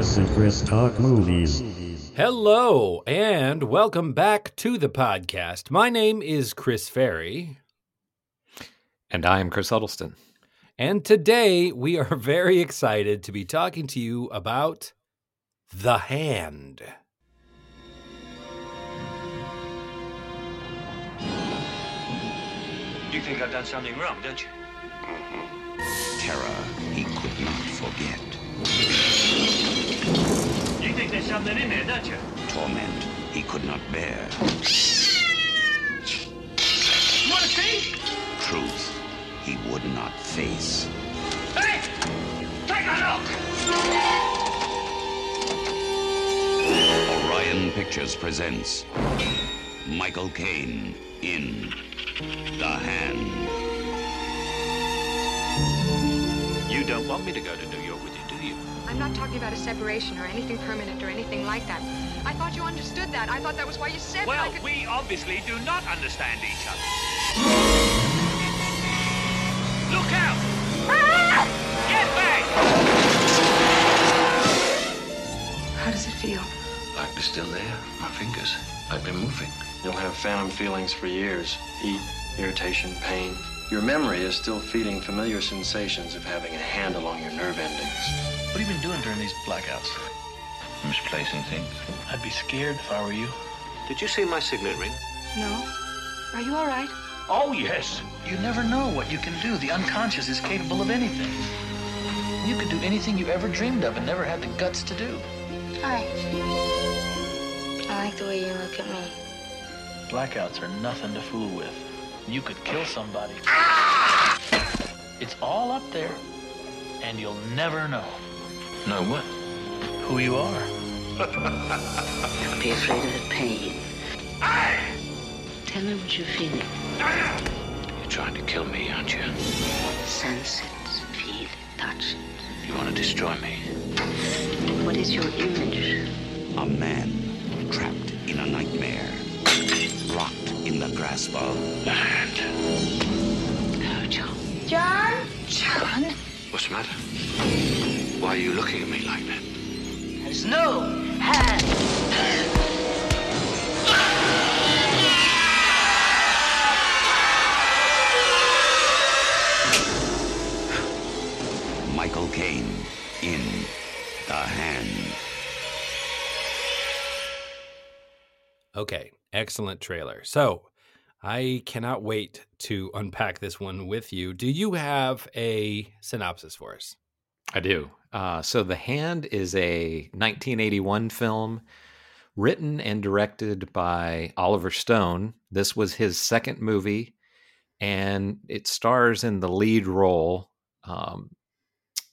Chris and Chris Talk Movies. Hello, and welcome back to the podcast. My name is Chris Ferry. And I am Chris Huddleston. And today we are very excited to be talking to you about The Hand. You think I've done something wrong, don't you? Mm-hmm. Terror he could not forget. You think there's something in there, don't you? Torment he could not bear. You want to see? Truth he would not face. Hey! Take a look! Orion Pictures presents Michael Caine in The Hand. You don't want me to go to New I'm not talking about a separation or anything permanent or anything like that. I thought you understood that. I thought that was why you said that Well, could... we obviously do not understand each other. Look out! Ah! Get back! How does it feel? Life is still there. My fingers. I've been moving. You'll have phantom feelings for years heat, irritation, pain. Your memory is still feeding familiar sensations of having a hand along your nerve endings. What have you been doing during these blackouts? Misplacing things. I'd be scared if I were you. Did you see my signet ring? No. Are you all right? Oh, yes. You never know what you can do. The unconscious is capable of anything. You could do anything you ever dreamed of and never had the guts to do. Hi. I like the way you look at me. Blackouts are nothing to fool with. You could kill somebody. It's all up there, and you'll never know. Know what? Who you are. Don't be afraid of the pain. I. Tell me what you're feeling. You're trying to kill me, aren't you? Sense it, feel it, touch it. You want to destroy me. What is your image? A man trapped in a nightmare. Locked in the grasp of The hand. Oh, John. John? John? What's the matter? Why are you looking at me like that? There's no hand. Michael Caine in The Hand. Okay, excellent trailer. So I cannot wait to unpack this one with you. Do you have a synopsis for us? I do. Uh, so, The Hand is a 1981 film written and directed by Oliver Stone. This was his second movie, and it stars in the lead role um,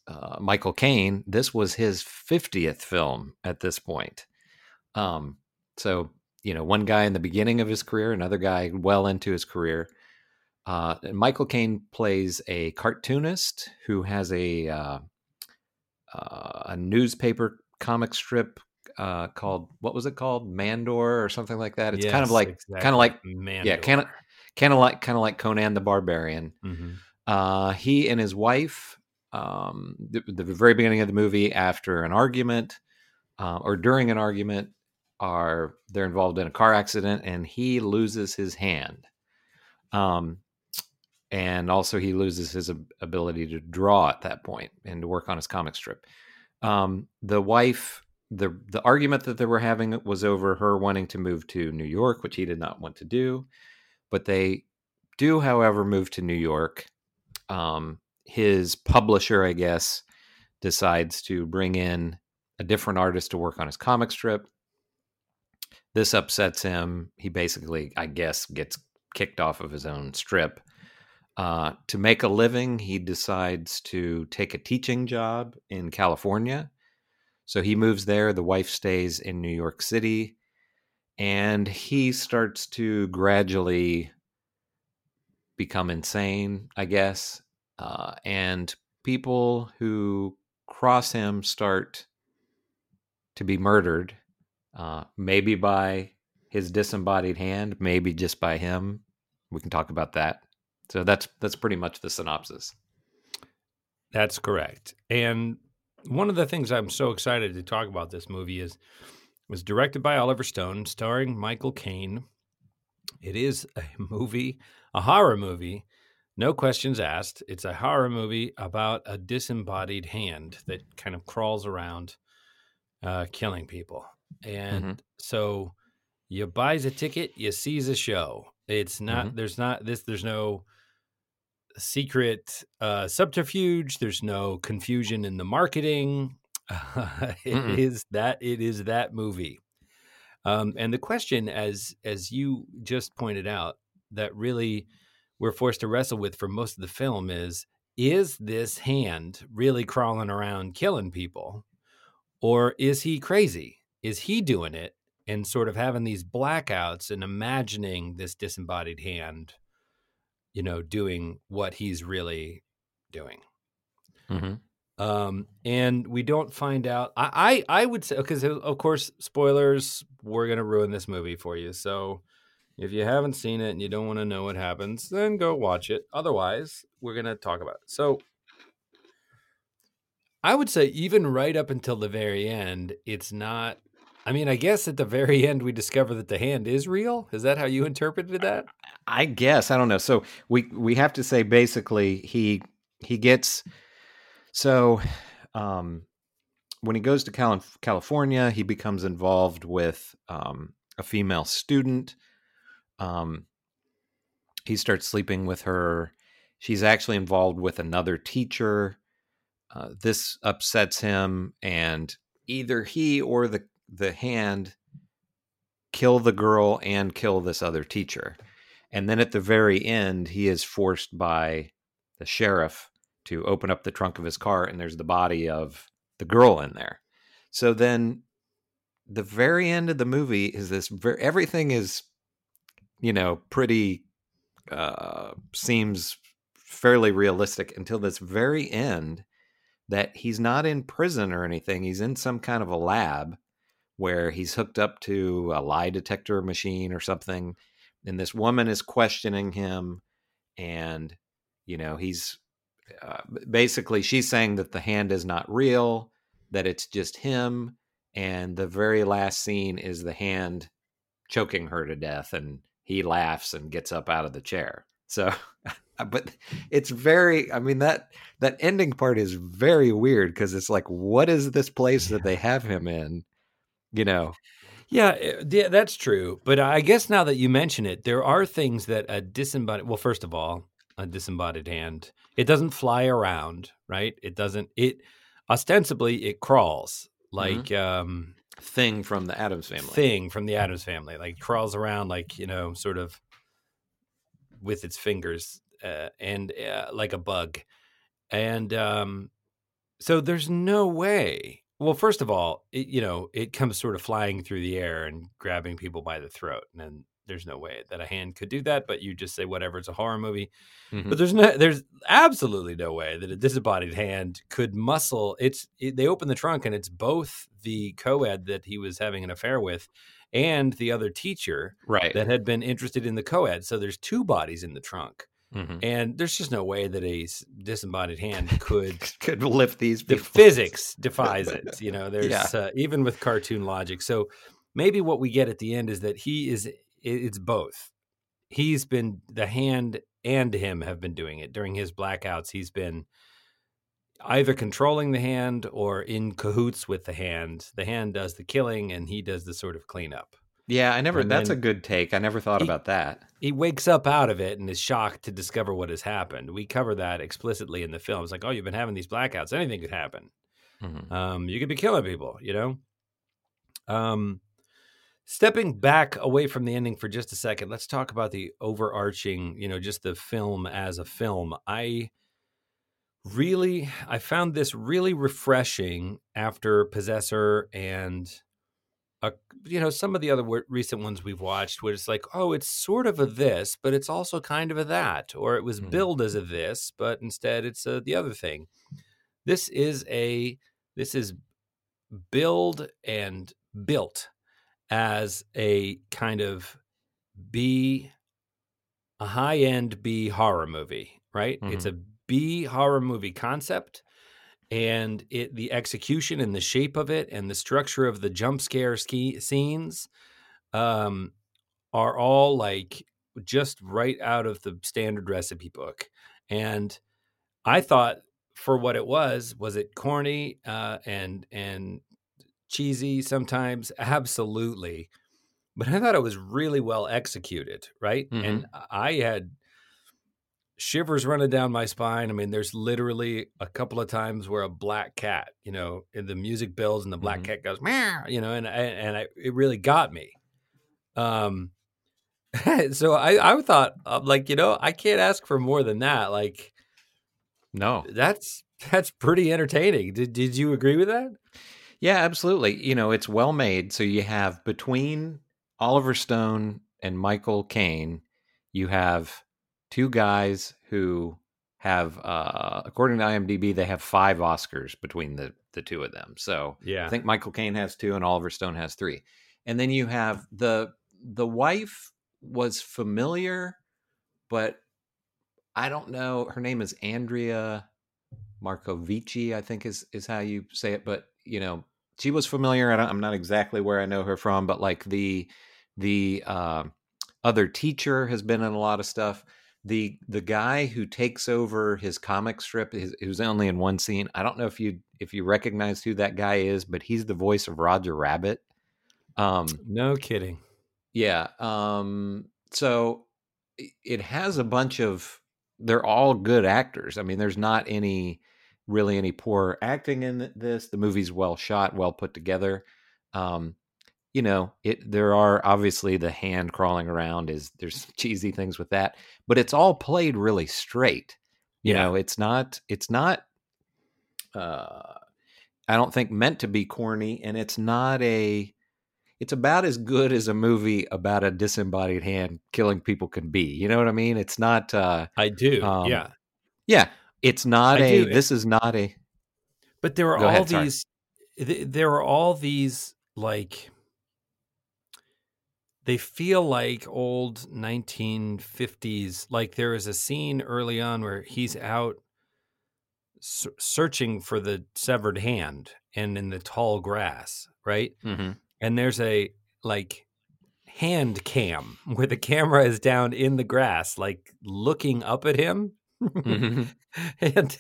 uh, Michael Caine. This was his 50th film at this point. Um, so, you know, one guy in the beginning of his career, another guy well into his career. Uh, Michael Caine plays a cartoonist who has a uh, uh, a newspaper comic strip uh, called what was it called Mandor or something like that. It's kind of like exactly. kind of like yeah, kind of kind of like kind of like Conan the Barbarian. Mhm. Uh, he and his wife, um, the, the very beginning of the movie, after an argument uh, or during an argument, are they're involved in a car accident, and he loses his hand. Um, and also he loses his ab- ability to draw at that point and to work on his comic strip. Um, the wife, the the argument that they were having was over her wanting to move to New York, which he did not want to do, but they do, however, move to New York. Um, his publisher, I guess, decides to bring in a different artist to work on his comic strip. This upsets him. He basically, I guess, gets kicked off of his own strip. Uh, to make a living, he decides to take a teaching job in California. So he moves there. The wife stays in New York City. And he starts to gradually become insane, I guess. Uh, and people who cross him start to be murdered, uh, maybe by his disembodied hand, maybe just by him. We can talk about that. So that's that's pretty much the synopsis. That's correct. And one of the things I'm so excited to talk about this movie is it was directed by Oliver Stone, starring Michael Caine. It is a movie, a horror movie, no questions asked. It's a horror movie about a disembodied hand that kind of crawls around uh, killing people. And Mhm. so you buys a ticket, you sees a show. It's not Mhm. there's not this there's no secret uh, subterfuge. There's no confusion in the marketing. It Mm-mm. is that it is that movie. Um, and the question, as as you just pointed out, that really we're forced to wrestle with for most of the film is: is this hand really crawling around killing people, or is he crazy? Is he doing it and sort of having these blackouts and imagining this disembodied hand, you know, doing what he's really doing? Mhm. um, and we don't find out. I I, I would say because of course spoilers. We're gonna ruin this movie for you. So if you haven't seen it and you don't want to know what happens, then go watch it. Otherwise, we're gonna talk about it. So I would say even right up until the very end, it's not. I mean, I guess at the very end we discover that the hand is real. Is that how you interpreted that? I guess I don't know. So we we have to say basically he he gets so um, when he goes to Cali- California, he becomes involved with um, a female student. Um, he starts sleeping with her. She's actually involved with another teacher. Uh, this upsets him, and either he or the the hand kill the girl and kill this other teacher. And then at the very end, he is forced by the sheriff to open up the trunk of his car, and there's the body of the girl in there. So then, the very end of the movie is this. Ver- everything is, you know, pretty. Uh, seems fairly realistic until this very end. That he's not in prison or anything. He's in some kind of a lab where he's hooked up to a lie detector machine or something and this woman is questioning him and you know he's uh, basically she's saying that the hand is not real that it's just him and the very last scene is the hand choking her to death and he laughs and gets up out of the chair. So but it's very i mean that that ending part is very weird because it's like what is this place that they have him in you know Yeah, eh, yeah, that's true. But I guess now that you mention it, there are things that a disembodied. Well, first of all, a disembodied hand. It doesn't fly around, right? It doesn't. It ostensibly it crawls like um thing from the Addams family thing from the Addams family, like crawls around like you know, sort of with its fingers uh, and uh, like a bug, and um, so there's no way. Well, first of all, it, you know, it comes sort of flying through the air and grabbing people by the throat, and then there's no way that a hand could do that. But you just say whatever, it's a horror movie. Mhm. But there's no, there's absolutely no way that a disembodied hand could muscle. It's it, they open the trunk and it's both the co-ed that he was having an affair with, and the other teacher right that had been interested in the co-ed. So there's two bodies in the trunk, Mhm. and there's just no way that a disembodied hand could could lift these the physics defies it. You know, there's Yeah. uh, even with cartoon logic. So maybe what we get at the end is that he is it's both. He's been the hand and him have been doing it during his blackouts. He's been either controlling the hand or in cahoots with the hand. The hand does the killing and he does the sort of cleanup. Yeah, I never. And that's a good take. I never thought he- about that. He wakes up out of it and is shocked to discover what has happened. We cover that explicitly in the film. It's like, oh, you've been having these blackouts. Anything could happen. Mhm. Um, you could be killing people, you know. Um, stepping back away from the ending for just a second, let's talk about the overarching, you know, just the film as a film. I really, I found this really refreshing after Possessor and. Uh, you know some of the other w- recent ones we've watched where it's like oh it's sort of a this but it's also kind of a that or it was Mhm. billed as a this but instead it's a, the other thing this is a this is billed and built as a kind of B a high end B horror movie, right? It's a B horror movie concept and it the execution and the shape of it and the structure of the jump scare ski scenes um are all like just right out of the standard recipe book. And i thought for what it was was it corny uh and and cheesy sometimes? Absolutely. But i thought it was really well executed right? And i had shivers running down my spine. I mean, there's literally a couple of times where a black cat, you know, and the music builds and the black Mhm. cat goes, meow, you know, and and, and I, it really got me. Um, so I I thought uh, like you know I can't ask for more than that. Like No. that's that's pretty entertaining. Did did you agree with that? Yeah, absolutely. You know, it's well made. So you have between Oliver Stone and Michael Caine, you have two guys who have, uh, according to IMDb, they have five Oscars between the the two of them. So Yeah. I think Michael Caine has two and Oliver Stone has three. And then you have the the wife was familiar, but I don't know. Her name is Andrea Marcovicci, I think is is how you say it. But you know, she was familiar. I am not exactly where I know her from, but like the the uh, other teacher has been in a lot of stuff. The the guy who takes over his comic strip, is, who's only in one scene. I don't know if you if you recognize who that guy is, but he's the voice of Roger Rabbit. Um, No kidding. yeah. Um, so it has a bunch of they're all good actors. I mean, there's not any really any poor acting in this. The movie's well shot, well put together. Um, you know, it there are obviously the hand crawling around is there's cheesy things with that, but it's all played really straight. You Yeah. know, it's not it's not uh I don't think meant to be corny and it's not a it's about as good as a movie about a disembodied hand killing people can be. You know what I mean? It's not uh I do. Um, yeah. yeah, it's not I a do. this is not a But there are Go all ahead, these. th- There are all these like. They feel like old 1950s. Like there is a scene early on where he's out searching for the severed hand and in the tall grass, right? Mhm. And there's a like hand cam where the camera is down in the grass, like looking up at him. Mhm. and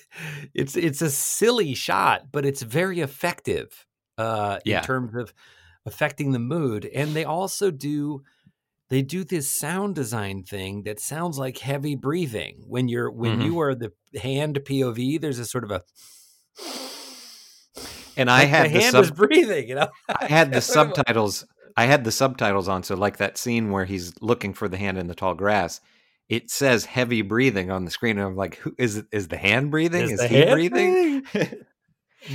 it's it's a silly shot, but it's very effective uh, Yeah. in terms of affecting the mood. And they also do they do this sound design thing that sounds like heavy breathing when you're when Mhm. you are the hand POV. There's a sort of a and I had the hand sub- was breathing. You know, I had the That's what it was. subtitles. I had the subtitles on, so like that scene where he's looking for the hand in the tall grass. It says heavy breathing on the screen, and I'm like, "Who is it? Is the hand breathing? Is, Is the he hand breathing?"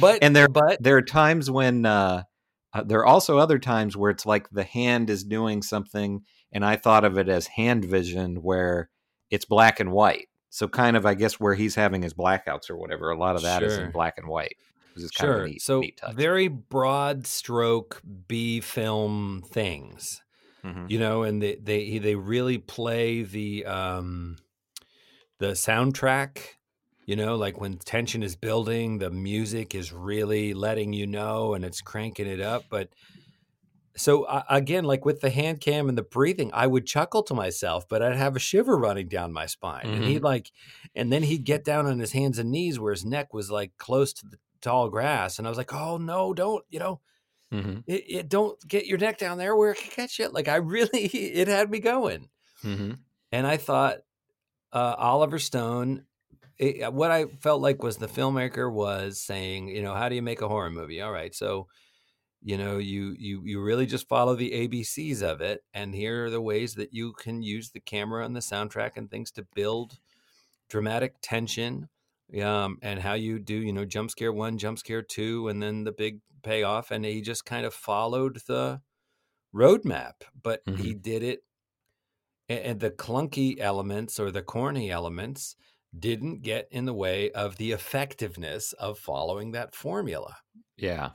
But and there, but there are times when uh, uh, there are also other times where it's like the hand is doing something, and I thought of it as hand vision, where it's black and white. So kind of, I guess, where he's having his blackouts or whatever. A lot of that is Sure. in black and white. Which is kind of sure. neat, so neat very broad stroke B film things. Mhm. you know and they they they really play the um the soundtrack you know like when tension is building the music is really letting you know and it's cranking it up but so uh, again like with the hand cam and the breathing i would chuckle to myself but i'd have a shiver running down my spine and he'd like and then he'd get down on his hands and knees where his neck was like close to the tall grass and i was like oh no don't you know Mhm. it, it don't get your neck down there where it can catch you. Like I really, it had me going, Mhm. and I thought uh, Oliver Stone. It, what I felt like was the filmmaker was saying, you know, how do you make a horror movie? All right, so you know, you you you really just follow the ABCs of it, and here are the ways that you can use the camera and the soundtrack and things to build dramatic tension um, and how you do, you know, jump scare one, jump scare two, and then the big payoff. And he just kind of followed the roadmap, but he did it. And the clunky elements or the corny elements didn't get in the way of the effectiveness of following that formula. Yeah.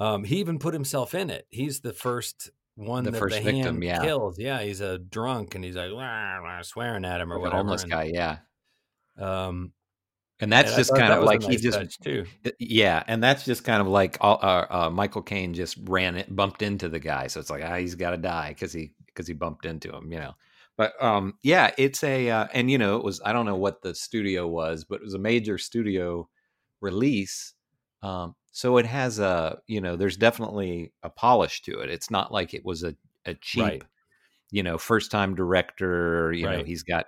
Um, he even put himself in it. He's the first one The that first the victim, hand yeah. kills. Yeah, he's a drunk and he's like "Wah, wah," swearing at him or Like whatever. homeless and- guy, yeah. um, And that's And just kind that of like he just too. yeah, and that's just kind of like uh, uh, uh, Michael Caine just ran it, bumped into the guy, so it's like ah, he's got to die because he because he bumped into him, you know. But um, yeah, it's a uh, and you know it was I don't know what the studio was, but it was a major studio release. Um, so it has a you know there's definitely a polish to it. It's not like it was a a cheap Right. you know first time director. You know he's got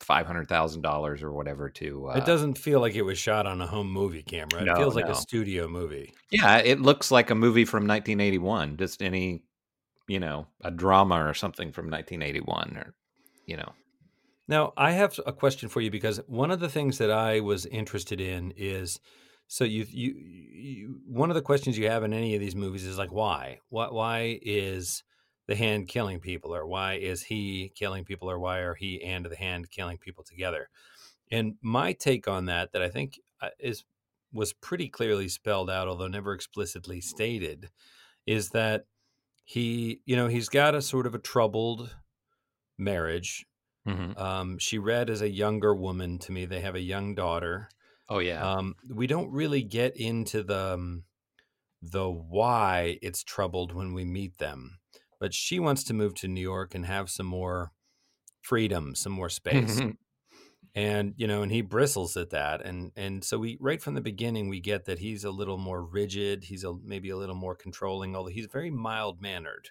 five hundred thousand dollars or whatever to. Uh, it doesn't feel like it was shot on a home movie camera. It No, feels like no. a studio movie. Yeah, it looks like a movie from 1981. Just any, you know, a drama or something from 1981, or you know. Now, I have a question for you because one of the things that I was interested in is so you you, you one of the questions you have in any of these movies is like why? What why is the hand killing people or why is he killing people or why are he and the hand killing people together? And my take on that that I think uh, is was pretty clearly spelled out although never explicitly stated is that he, you know, he's got a sort of a troubled marriage Mhm. um, she read as a younger woman to me. They have a young daughter. Oh yeah, Um, we don't really get into the um, the why it's troubled when we meet them, but she wants to move to New York and have some more freedom, some more space. And you know, and he bristles at that, and and so we right from the beginning we get that he's a little more rigid. He's a maybe a little more controlling, although he's very mild mannered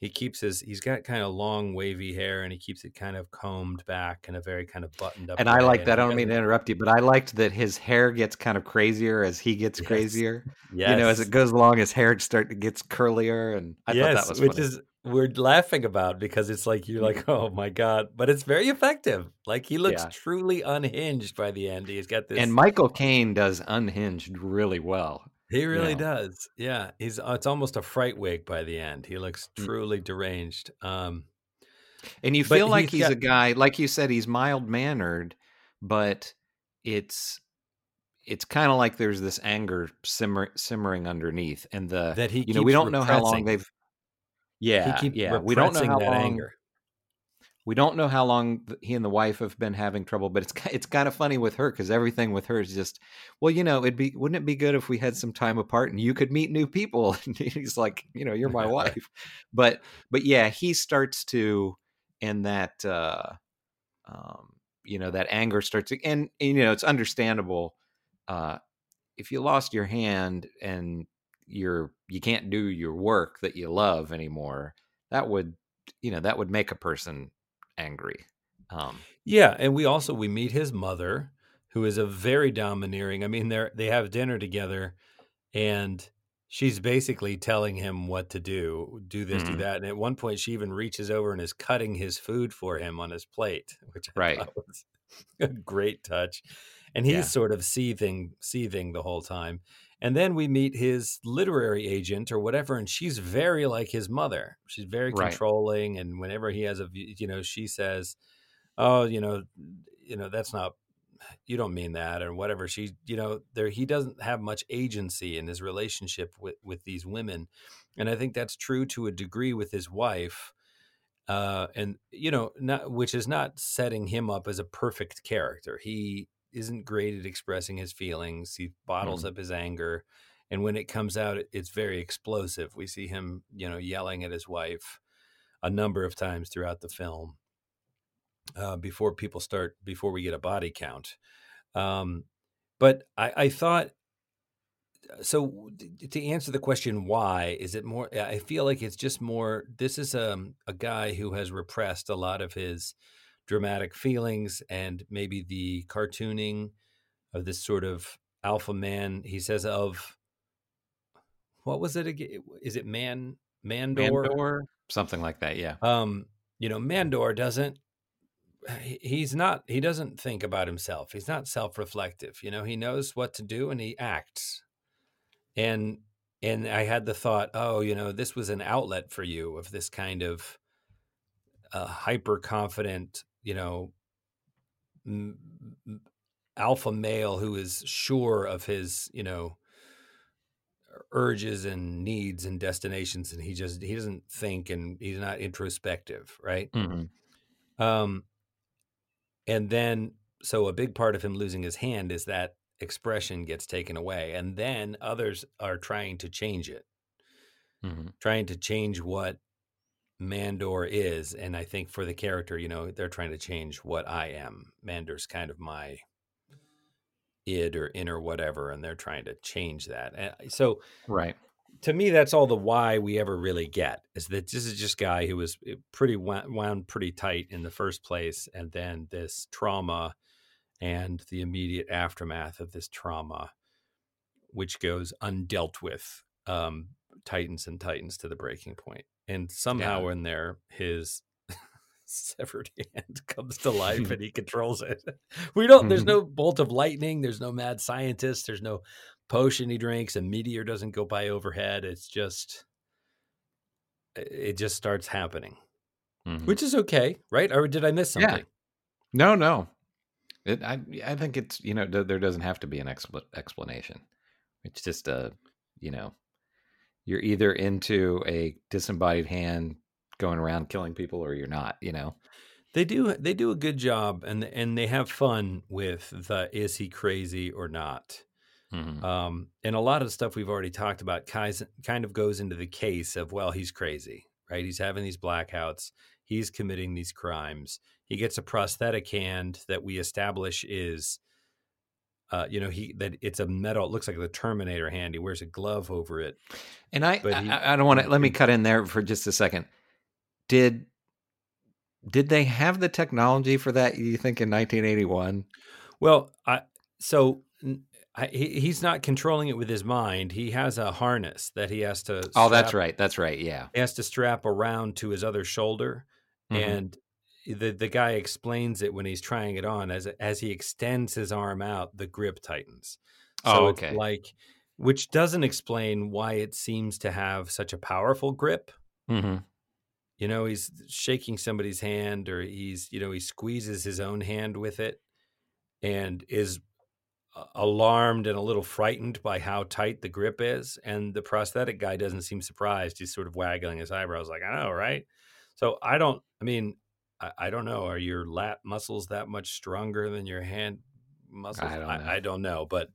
he keeps his he's got kind of long wavy hair and he keeps it kind of combed back in a very kind of buttoned up and I like that. I don't mean to interrupt you, but I liked that his hair gets kind of crazier as he gets Yes. crazier. yes. You know, as it goes along, his hair start gets curlier, and I yes, thought that was which funny. is we're laughing about because it's like you're like oh my god but it's very effective like he looks Yeah. truly unhinged by the end he's got this and Michael Caine does unhinged really well. he really know. does yeah he's uh, it's almost a fright wig by the end he looks Mm. truly deranged um And you feel like he's he's a got- guy, like you said, he's mild mannered, but it's it's kind of like there's this anger simmer, simmering underneath, and the that he you know we don't know how long they've yeah yeah we don't know how long anger. We don't know how long he and the wife have been having trouble, but it's it's kind of funny with her because everything with her is just well you know it'd be wouldn't it be good if we had some time apart and you could meet new people? And he's like you know you're my wife. But but yeah he starts to and that uh um you know that anger starts to, and, and you know it's understandable uh if you lost your hand and you're you can't do your work that you love anymore that would you know that would make a person angry um Yeah, and we also we meet his mother, who is a very domineering. I mean, they're they have dinner together, and she's basically telling him what to do, do this, do Mhm. that. And at one point, she even reaches over and is cutting his food for him on his plate, which I Right. was a great touch. And he's Yeah. sort of seething, seething the whole time. And then we meet his literary agent or whatever, and she's very like his mother. She's very Right. controlling, and whenever he has a, you know, she says, "Oh, you know, you know, that's not, you don't mean that," or whatever. She, you know, there he doesn't have much agency in his relationship with with these women, and I think that's true to a degree with his wife. Uh, and you know, not which is not setting him up as a perfect character. He isn't great at expressing his feelings. He bottles Mhm. up his anger, and when it comes out, it's very explosive. We see him, you know, yelling at his wife a number of times throughout the film. Uh, before people start, before we get a body count, um, but I, I thought so to answer the question why is it more i feel like it's just more this is um, a guy who has repressed a lot of his dramatic feelings and maybe the cartooning of this sort of alpha man he says of what was it again is it man mandor, Mandor, something like that yeah. Um you know mandor doesn't he's not he doesn't think about himself. He's not self-reflective you know? He knows what to do and he acts. And and i had the thought oh you know this was an outlet for you of this kind of uh, hyper confident you know m- alpha male who is sure of his you know urges and needs and destinations and he just he doesn't think and he's not introspective right Mhm. um and then so a big part of him losing his hand is that expression gets taken away, and then others are trying to change it, Mhm. trying to change what Mandor is. And I think for the character, you know, they're trying to change what I am. Mandor's kind of my id or inner whatever, and they're trying to change that. And so Right. to me, that's all the why we ever really get is that this is just guy who was eh, pretty wound, wound pretty tight in the first place, and then this trauma and the immediate aftermath of this trauma, which goes undealt with, um, tightens and tightens to the breaking point. And somehow in there, his severed hand comes to life and he controls it. We don't, there's no bolt of lightning, there's no mad scientist, there's no potion he drinks, a meteor doesn't go by overhead. It's just, it just starts happening, Mhm. which is okay, right? Or did I miss Yeah. something? No, no. It, I I think it's you know there doesn't have to be an expl- explanation. It's just a you know you're either into a disembodied hand going around killing people or you're not. You know. They do they do a good job and and they have fun with the is he crazy or not. Mhm. Um, and a lot of the stuff we've already talked about kind of goes into the case of well he's crazy, right? He's having these blackouts, he's committing these crimes. He gets a prosthetic hand that we establish is uh, you know, he that it's a metal, it looks like the Terminator hand. He wears a glove over it. And I But he- I, I don't want to let me cut in there for just a second. Did did they have the technology for that? You think in 1981? Well, I so I, he, he's not controlling it with his mind. He has a harness that he has to. Oh, that's right. That's right. Yeah. He has to strap around to his other shoulder, Mhm. and the the guy explains it when he's trying it on. As as he extends his arm out, the grip tightens. So Oh, okay. like, which doesn't explain why it seems to have such a powerful grip. hmm You know, he's shaking somebody's hand, or he's you know he squeezes his own hand with it, and is alarmed and a little frightened by how tight the grip is. And the prosthetic guy doesn't seem surprised. He's sort of waggling his eyebrows, like, I know, right? So I don't, I mean, I, I don't know. Are your lat muscles that much stronger than your hand muscles? I don't know. I, I don't know. But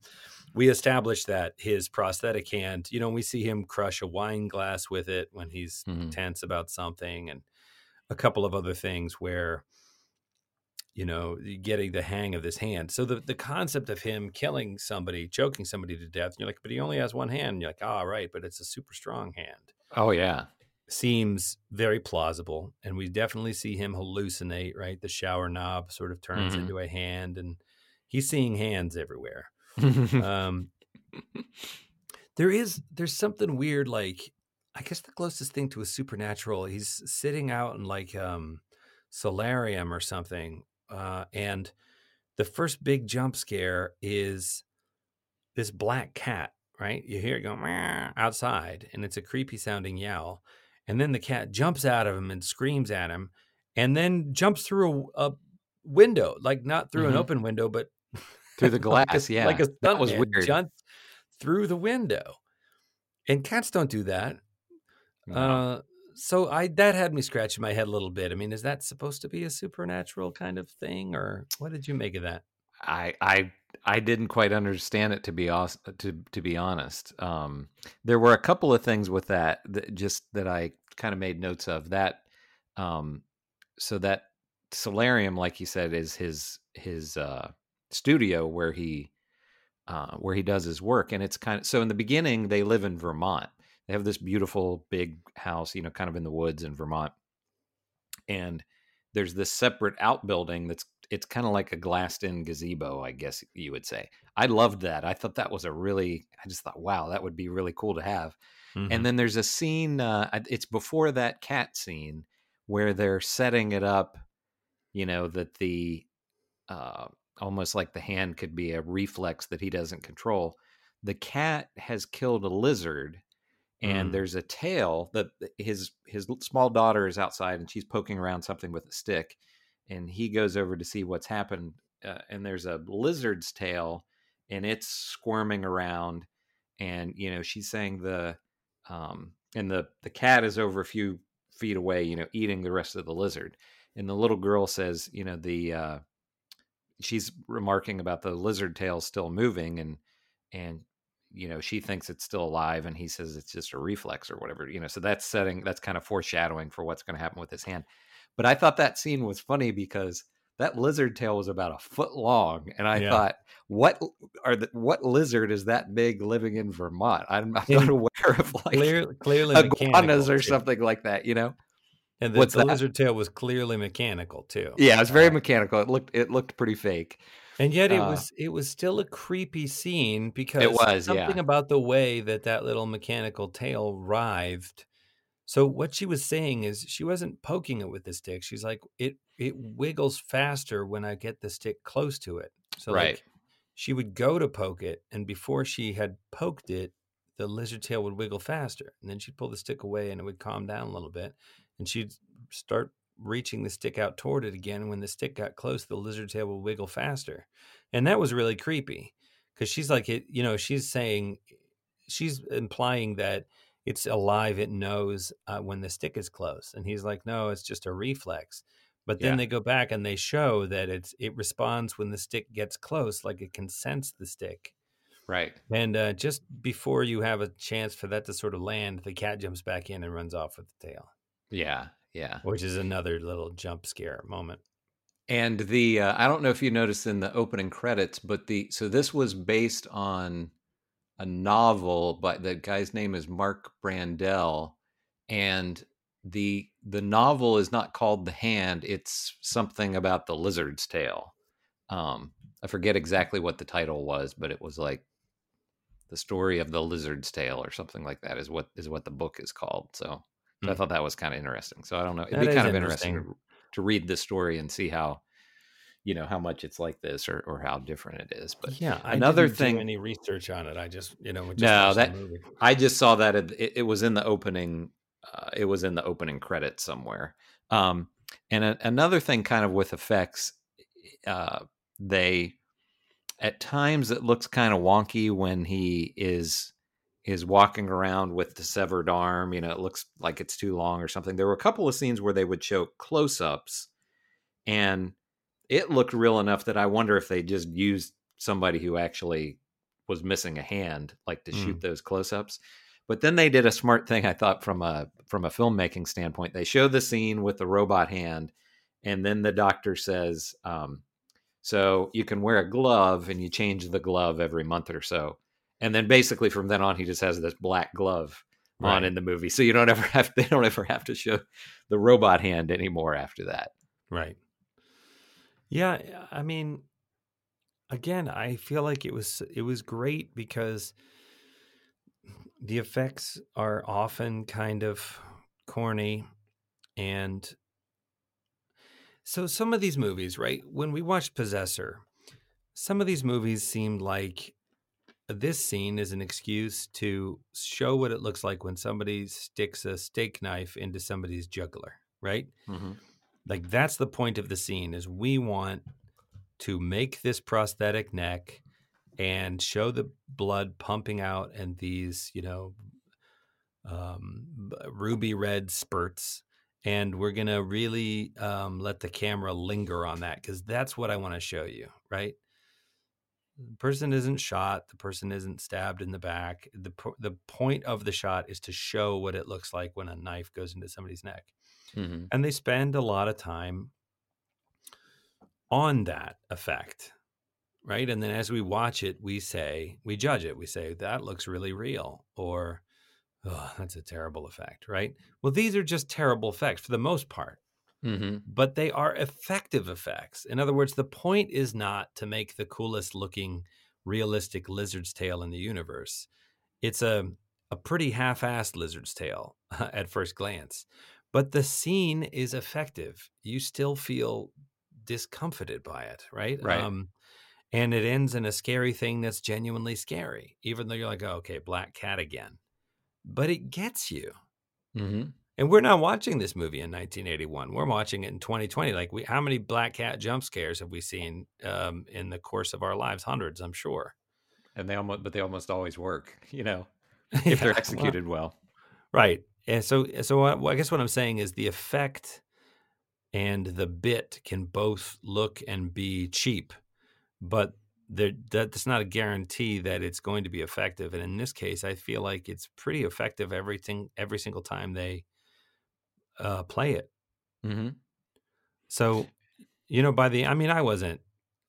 we established that his prosthetic hand, you know, we see him crush a wine glass with it when he's Mhm. tense about something and a couple of other things where you know getting the hang of this hand so the, the concept of him killing somebody choking somebody to death you're like but he only has one hand and you're like ah right but it's a super strong hand Oh yeah. Seems very plausible and we definitely see him hallucinate right? The shower knob sort of turns Mhm. into a hand and he's seeing hands everywhere. Um, there is there's something weird like i guess the closest thing to a supernatural he's sitting out in like um solarium or something uh and the first big jump scare is this black cat right? You hear it go "Meow" outside and it's a creepy sounding yell and then the cat jumps out of him and screams at him and then jumps through a, a window like not through an Mhm. open window but Through the like a- glass, yeah. like a That was weird. jumped through the window and cats don't do that No. uh, so I that had me scratching my head a little bit. I mean, is that supposed to be a supernatural kind of thing, or what did you make of that? I I I didn't quite understand it to be to to be honest. Um, there were a couple of things with that that just that I kind of made notes of. That um, so that solarium, like you said, is his his uh, studio where he uh, where he does his work, and it's kind of so. In the beginning, they live in Vermont. They have this beautiful big house, you know, kind of in the woods in Vermont, and there's this separate outbuilding that's it's kind of like a glassed in gazebo, I guess you would say. I loved that. I thought that was a really I just thought, wow, that would be really cool to have. Mhm. And then there's a scene uh it's before that cat scene where they're setting it up, you know, that the uh almost like the hand could be a reflex that he doesn't control. The cat has killed a lizard and Mm. there's a tail that his his small daughter is outside and she's poking around something with a stick and he goes over to see what's happened uh, and there's a lizard's tail and it's squirming around and you know she's saying the um and the the cat is over a few feet away you know eating the rest of the lizard and the little girl says you know the uh she's remarking about the lizard tail still moving and and you know she thinks it's still alive and he says it's just a reflex or whatever you know so that's setting that's kind of foreshadowing for what's going to happen with his hand but i thought that scene was funny because that lizard tail was about a foot long and i Yeah. thought what are the what lizard is that big living in vermont i'm, I'm not aware of like Clear, clearly iguanas or too. something like that you know And the, What's the that? lizard tail was clearly mechanical too. yeah it was very Uh, mechanical it looked it looked pretty fake And yet it Uh, was it was still a creepy scene because it was, something yeah. about the way that that little mechanical tail writhed. So what she was saying is she wasn't poking it with the stick. She's like it it wiggles faster when I get the stick close to it. So Right. like she would go to poke it and before she had poked it, the lizard tail would wiggle faster. And then she'd pull the stick away and it would calm down a little bit. And she'd start reaching the stick out toward it again. And when the stick got close, the lizard tail would wiggle faster. And that was really creepy because she's like, it, you know, she's saying, she's implying that it's alive. It knows uh, when the stick is close. And he's like, no, it's just a reflex. But then Yeah. they go back and they show that it's it responds when the stick gets close, like it can sense the stick. right And uh, just before you have a chance for that to sort of land, the cat jumps back in and runs off with the tail, yeah yeah which is another little jump scare moment. And the uh, I don't know if you noticed in the opening credits, but the so this was based on a novel, but the guy's name is Marc Brandel, and the the novel is not called The Hand. It's something about the lizard's tail. Um, I forget exactly what the title was, but it was like the story of the lizard's tail or something like that is what is what the book is called. So, so I Hmm. thought that was kind of interesting. So I don't know. It'd That be kind of interesting interesting. to, to read the story and see how you know how much it's like this or, or how different it is. But yeah, I another thing- any research on it. I just you know just No, that- I just saw that it, it, was in the opening. Uh, it was in the opening credits somewhere. Um, and a, another thing, kind of with effects, uh, they at times it looks kind of wonky when he is is walking around with the severed arm. You know, it looks like it's too long or something. There were a couple of scenes where they would show close ups, and it looked real enough that I wonder if they just used somebody who actually was missing a hand, like to shoot those close ups. But then they did a smart thing, I thought, from a from a filmmaking standpoint. They show the scene with the robot hand, and then the doctor says, um, "So you can wear a glove, and you change the glove every month or so." And then basically from then on, he just has this black glove on in the movie, so you don't ever have they don't ever have to show the robot hand anymore after that. Right. Yeah, I mean, again, I feel like it was it was great because the effects are often kind of corny and so some of these movies, right? When we watched Possessor, some of these movies seemed like this scene is an excuse to show what it looks like when somebody sticks a steak knife into somebody's jugular, right? Mm-hmm. Like that's the point of the scene is we want to make this prosthetic neck and show the blood pumping out and these you know um, ruby red spurts. And we're gonna really um, let the camera linger on that because that's what i want to show you right? The person isn't shot the person isn't stabbed in the back. The, the point of the shot is to show what it looks like when a knife goes into somebody's neck Mm-hmm. and they spend a lot of time on that effect right? And then as we watch it we say we judge it. We say that looks really real or oh that's a terrible effect right? Well these are just terrible effects for the most part. Mm-hmm. but they are effective effects. In other words the point is not to make the coolest looking realistic lizard's tail in the universe. It's a a pretty half-assed lizard's tail at first glance but the scene is effective you still feel discomfited by it right Right. um and it ends in a scary thing that's genuinely scary even though you're like oh, okay black cat again but it gets you Mm-hmm. and we're not watching this movie in 1981 we're watching it in 2020 like we how many black cat jump scares have we seen um, in the course of our lives hundreds i'm sure And they almost, but they almost always work, you know, if Yeah, they're well, executed well. Right. And so, so what, well, I guess what I'm saying is the effect and the bit can both look and be cheap. but there, that's not a guarantee that it's going to be effective. And in this case, I feel like it's pretty effective everything every single time they uh, play it. Mm-hmm. So, you know, by the I mean, I wasn't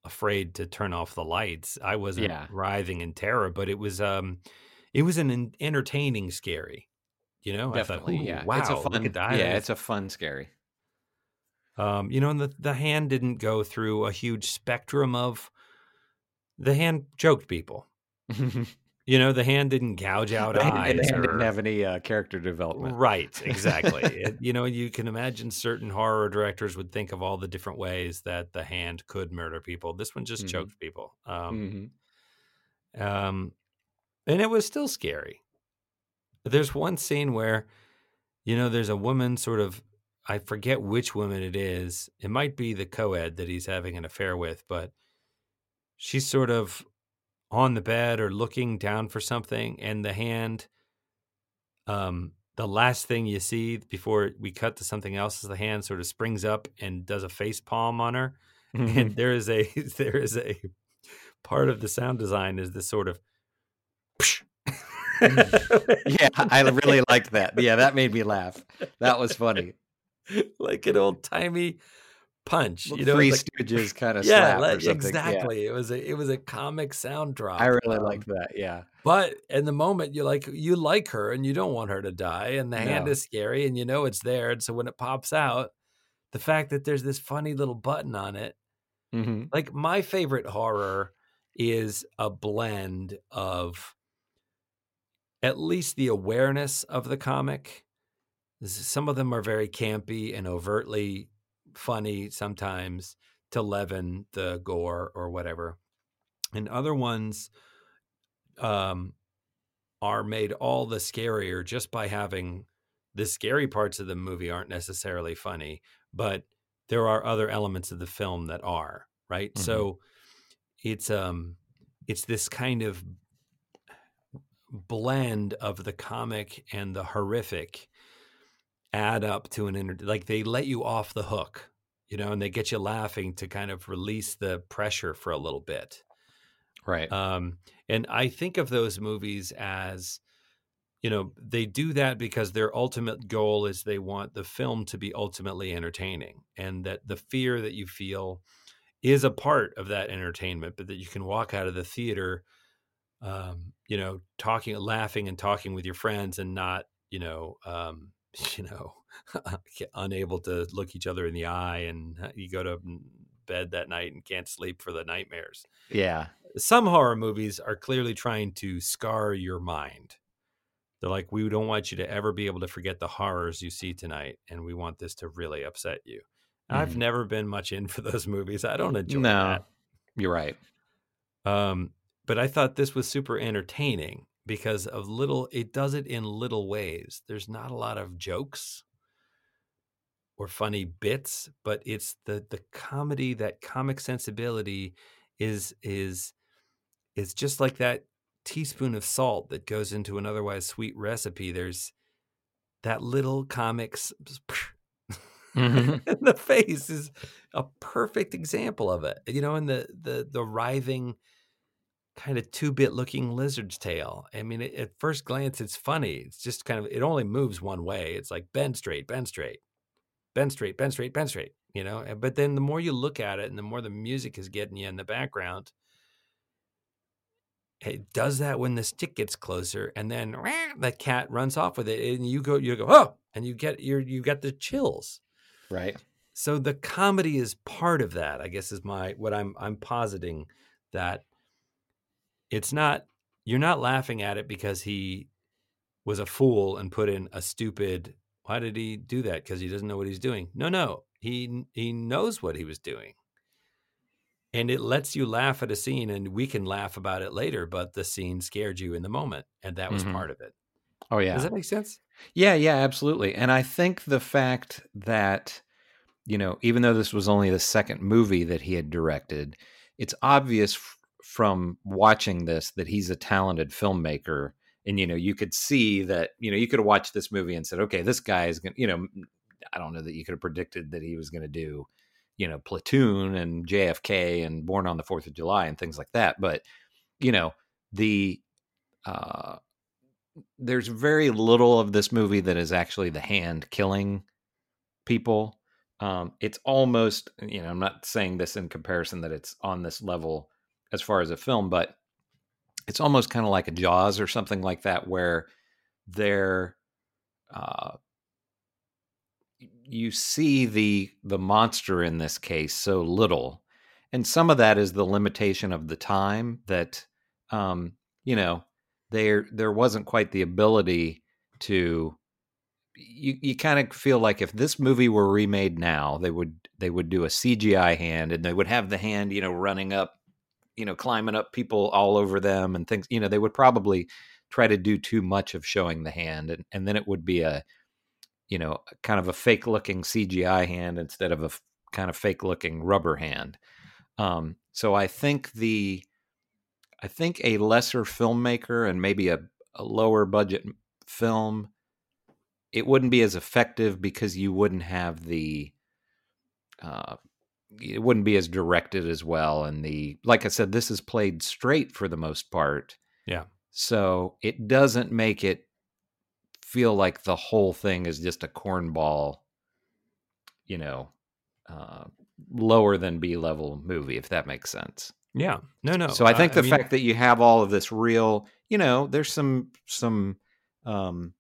afraid to turn off the lights. I wasn't Yeah. writhing in terror, but it was um, it was an entertaining scary. You know, Definitely. I thought, yeah. wow, It's a fun. Yeah, it's a fun scary. Um, you know, and the, the hand didn't go through a huge spectrum of the hand choked people. You know, the hand didn't gouge out The eyes. the hand or- didn't have any uh, character development. Right, exactly. It- you know, you can imagine certain horror directors would think of all the different ways that the hand could murder people. This one There's one scene where, you know, there's a woman sort of, I forget which woman it is. It might be the co ed that he's having an affair with, but she's sort of on the bed or looking down for something, and the hand, um, the last thing you see before we cut to something else is the hand sort of springs up and does a face palm on her. And there is a there is a part of the sound design is this sort of yeah, I really liked that. Yeah, that made me laugh. That was funny. like an old timey punch. You know, Three like- Stooges kind of yeah, slap like- something. Yeah. exactly. It was a it was a comic sound drop. I really Um, like that. Yeah. But in the moment, you like you like her and you don't want her to die, and the hand is scary, and you know it's there. And so when it pops out, the fact that there's this funny little button on it, hmm like my favorite horror is a blend of at least the awareness of the comic. Some of them are very campy and overtly funny sometimes to leaven the gore or whatever. And other ones um, are made all the scarier just by having the scary parts of the movie aren't necessarily funny, but there are other elements of the film that are right. Mhm. So it's um it's this kind of blend of the comic and the horrific add up to an inter- like they let you off the hook you know and they get you laughing to kind of release the pressure for a little bit Right. um, and I think of those movies as, you know, they do that because their ultimate goal is they want the film to be ultimately entertaining, and that the fear that you feel is a part of that entertainment, but that you can walk out of the theater, um, you know, talking, laughing, and talking with your friends, and not, you know, um, you know, unable to look each other in the eye, and uh, you go to bed that night and can't sleep for the nightmares yeah. some horror movies are clearly trying to scar your mind. They're like, we don't want you to ever be able to forget the horrors you see tonight, and we want this to really upset you. I've Mhm. never been much in for those movies. I don't enjoy No, you're right. Um, but I thought this was super entertaining because of little. It does it in little ways. There's not a lot of jokes or funny bits, but it's the the comedy, that comic sensibility is is is just like that teaspoon of salt that goes into an otherwise sweet recipe. There's that little comics Mhm. in the face is a perfect example of it. You know, and the the the writhing kind of two bit looking lizard's tail. I mean, it, at first glance, it's funny. It's just kind of it only moves one way. It's like bend straight, bend straight, bend straight, bend straight, bend straight. You know, but then the more you look at it, and the more the music is getting you in the background, it does that when the stick gets closer, and then the cat runs off with it, and you go, you go, oh, and you get your you got the chills. Right. So the comedy is part of that, I guess is my what I'm I'm positing that it's not you're not laughing at it because he was a fool and put in a stupid why did he do that because he doesn't know what he's doing. No, no. He he knows what he was doing. And it lets you laugh at a scene and we can laugh about it later, but the scene scared you in the moment and that was Mhm. part of it. Oh yeah. Does that make sense? Yeah, yeah, absolutely. And I think the fact that, you know, even though this was only the second movie that he had directed, it's obvious from watching this that he's a talented filmmaker. And, you know, you could see that, you know, you could have watched this movie and said, okay, this guy is going to, you know, I don't know that you could have predicted that he was going to do, you know Platoon and JFK and Born on the Fourth of July and things like that. But you know the uh, there's very little of this movie that is actually the hand killing people. Um, it's almost you know I'm not saying this in comparison that it's on this level as far as a film, but it's almost kind of like a Jaws or something like that, where they're uh, you see the the monster in this case so little, and some of that is the limitation of the time that um, you know there there wasn't quite the ability to. You you kind of feel like if this movie were remade now, they would they would do a CGI hand and they would have the hand you know running up you know climbing up people all over them and things you know they would probably try to do too much of showing the hand and, and then it would be a you know kind of a fake looking cgi hand instead of a f- kind of fake looking rubber hand. Um, so i think the i think a lesser filmmaker and maybe a, a lower budget film it wouldn't be as effective because you wouldn't have the uh, it wouldn't be as directed as well and the like i said this is played straight for the most part Yeah. so it doesn't make it feel like the whole thing is just a cornball you know uh, lower than b level movie if that makes sense Yeah. No, no. so i think the mean, fact that you have all of this real you know there's some some um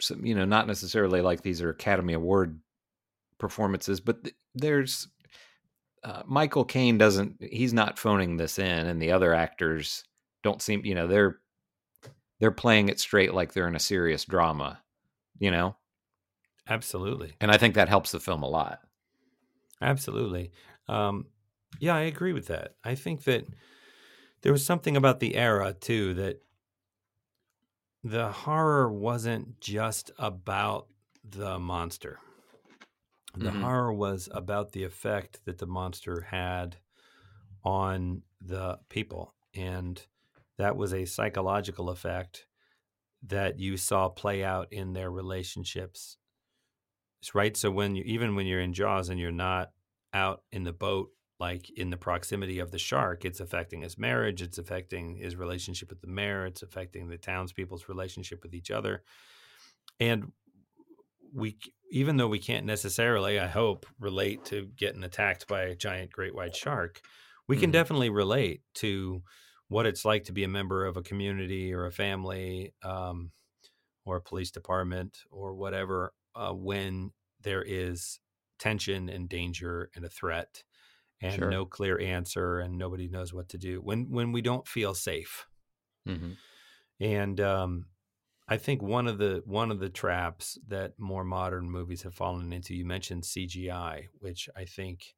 some you know not necessarily like these are academy award performances but th- there's uh, michael caine doesn't he's not phoning this in and the other actors don't seem you know they're they're playing it straight like they're in a serious drama you know absolutely. and i think that helps the film a lot Absolutely. Um, yeah, I agree with that. I think that there was something about the era too that the horror wasn't just about the monster. The Mhm. horror was about the effect that the monster had on the people. And that was a psychological effect that you saw play out in their relationships It's right. So when you even when you're in Jaws and you're not out in the boat, like in the proximity of the shark, it's affecting his marriage. It's affecting his relationship with the mayor. It's affecting the townspeople's relationship with each other. And we, even though we can't necessarily, I hope, relate to getting attacked by a giant great white shark, we can Mhm. definitely relate to what it's like to be a member of a community or a family um, or a police department or whatever uh, when there is tension and danger and a threat and Sure. no clear answer and nobody knows what to do when when we don't feel safe mm-hmm. and um, I think one of the one of the traps that more modern movies have fallen into. You mentioned CGI, which I think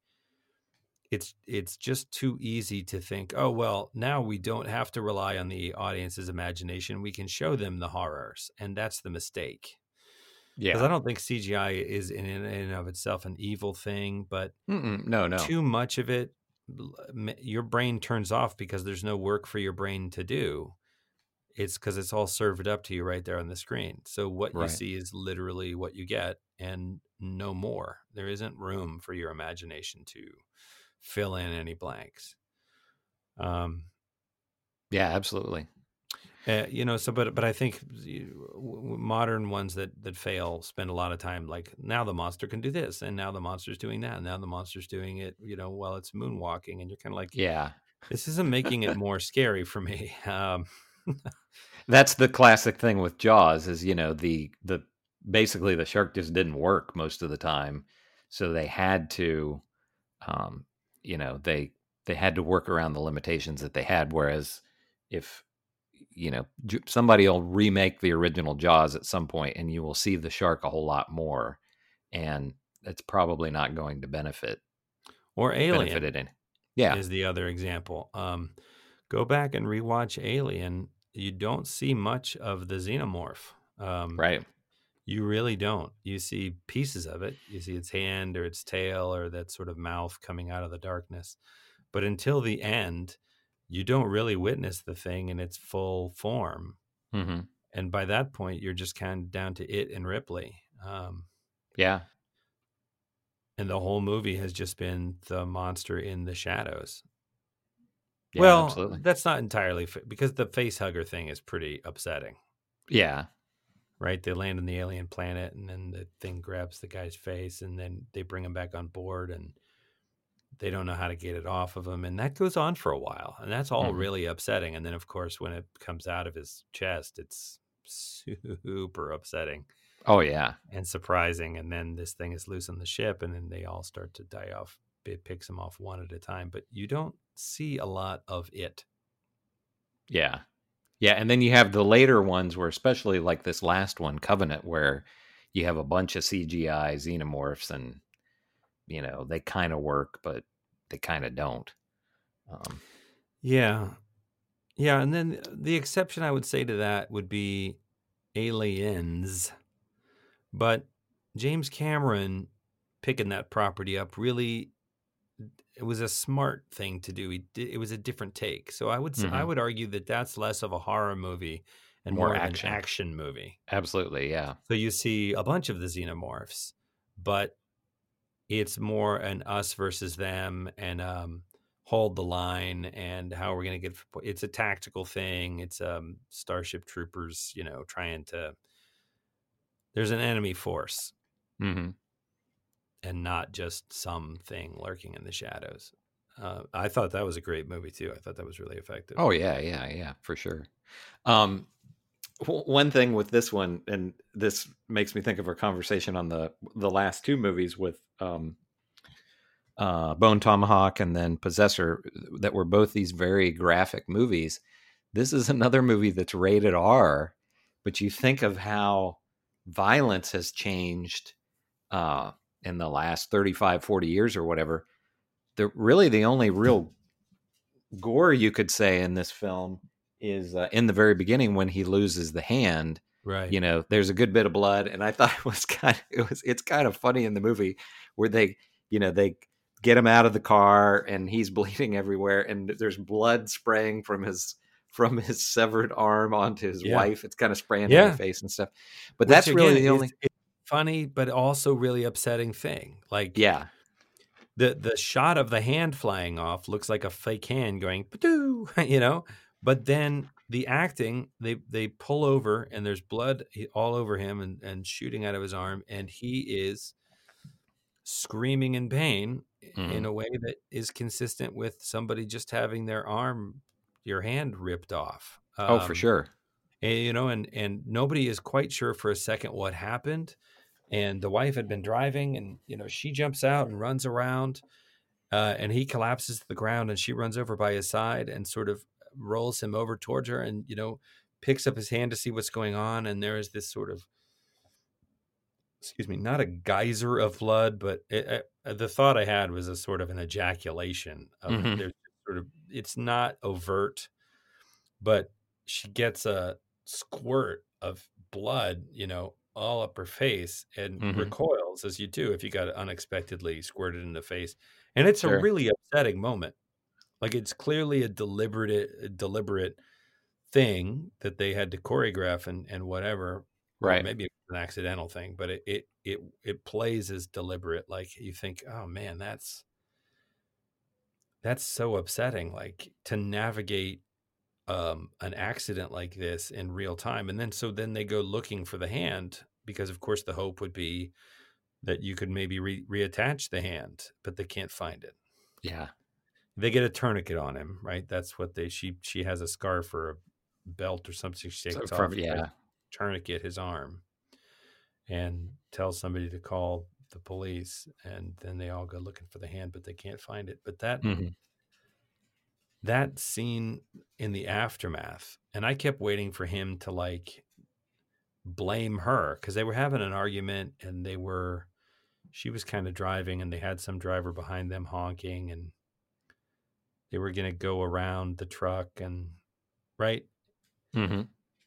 it's it's just too easy to think. Oh well, now we don't have to rely on the audience's imagination. We can show them the horrors, and that's the mistake. Yeah, Because I don't think CGI is in in and of itself an evil thing, but Mm-mm. no no too much of it your brain turns off because there's no work for your brain to do it's because it's all served up to you right there on the screen. So what you see is literally what you get and no more. There isn't room for your imagination to fill in any blanks. Um yeah absolutely. Uh, you know so but but i think you- w- w- modern ones that that fail spend a lot of time like now the monster can do this and now the monster's doing that and now the monster's doing it you know while it's moonwalking and you're kind of like yeah. This isn't making it more scary for me. Um that's the classic thing with jaws is you know the the basically the shark just didn't work most of the time so they had to um you know they they had to work around the limitations that they had whereas if you know somebody will remake the original jaws at some point and you will see the shark a whole lot more and it's probably not going to benefit or alien in yeah. is the other example um go back and rewatch alien you don't see much of the xenomorph um right You really don't. You see pieces of it. You see its hand or its tail or that sort of mouth coming out of the darkness. But until the end, you don't really witness the thing in its full form. hmm And by that point, you're just kind of down to it and Ripley. Um, yeah and the whole movie has just been the monster in the shadows. Yeah, well, absolutely. that's not entirely fa- because the face hugger thing is pretty upsetting, Yeah. right? They land on the alien planet, and then the thing grabs the guy's face, and then they bring him back on board, and they don't know how to get it off of him, and that goes on for a while, and that's all Mhm. really upsetting. And then, of course, when it comes out of his chest, it's super upsetting Oh yeah. and surprising. And then this thing is loose on the ship, and then they all start to die off. It picks them off one at a time, but you don't see a lot of it. Yeah. Yeah. And then you have the later ones where, especially like this last one, Covenant, where you have a bunch of CGI xenomorphs and, you know, they kind of work, but they kind of don't. Um, Yeah. Yeah. And then the exception I would say to that would be Aliens. But James Cameron picking that property up really it was a smart thing to do. Did, it was a different take. So I would s- I would argue that that's less of a horror movie and More more, action. an action movie. absolutely. Yeah. So you see a bunch of the xenomorphs, but it's more an us versus them and um, hold the line and how we're we going to get. It's a tactical thing. It's um, Starship Troopers, you know, trying to. There's an enemy force hmm and not just something lurking in the shadows. Uh, I thought that was a great movie too. I thought that was really effective. Oh yeah, yeah, yeah, for sure. Um, w- one thing with this one, and this makes me think of our conversation on the the last two movies with um, uh, Bone Tomahawk and then Possessor, that were both these very graphic movies. This is another movie that's rated R, but you think of how violence has changed uh, in the last 35, 40 years or whatever. The really the only real gore you could say in this film is uh, in the very beginning when he loses the hand right. you know there's a good bit of blood and i thought it was kind of it was it's kind of funny in the movie where they you know they get him out of the car and he's bleeding everywhere and there's blood spraying from his from his severed arm onto his Yeah. wife it's kind of spraying in Yeah. the face and stuff but Which, that's really again, the only funny, but also really upsetting thing. Like yeah the the shot of the hand flying off looks like a fake hand going "Padoo," you know but then the acting they they pull over and there's blood all over him and and shooting out of his arm and he is screaming in pain in Mhm. a way that is consistent with somebody just having their arm your hand ripped off oh for Um, sure and, you know and and nobody is quite sure for a second what happened and the wife had been driving and you know she jumps out and runs around uh, and he collapses to the ground and she runs over by his side and sort of rolls him over towards her and you know picks up his hand to see what's going on and there is this sort of excuse me not a geyser of blood but it, uh, the thought i had was a sort of an ejaculation of Mhm. there's sort of it's not overt but she gets a squirt of blood, you know, all up her face and Mhm. recoils as you do if you got unexpectedly squirted in the face. And it's Sure. a really upsetting moment. Like it's clearly a deliberate deliberate thing that they had to choreograph and, and whatever. or Right. Maybe it's an accidental thing, but it, it it it plays as deliberate. Like you think, oh man, that's that's so upsetting. Like to navigate um, an accident like this in real time. And then so then they go looking for the hand because of course the hope would be that you could maybe re- reattach the hand, but they can't find it. yeah They get a tourniquet on him, right? That's what they she she has a scarf or a belt or something she So takes from- off. yeah tourniquet his arm and tells somebody to call the police and then they all go looking for the hand but they can't find it but that Mhm. That scene in the aftermath and i kept waiting for him to like blame her because they were having an argument and they were she was kind of driving and they had some driver behind them honking and they were going to go around the truck and right? Hmm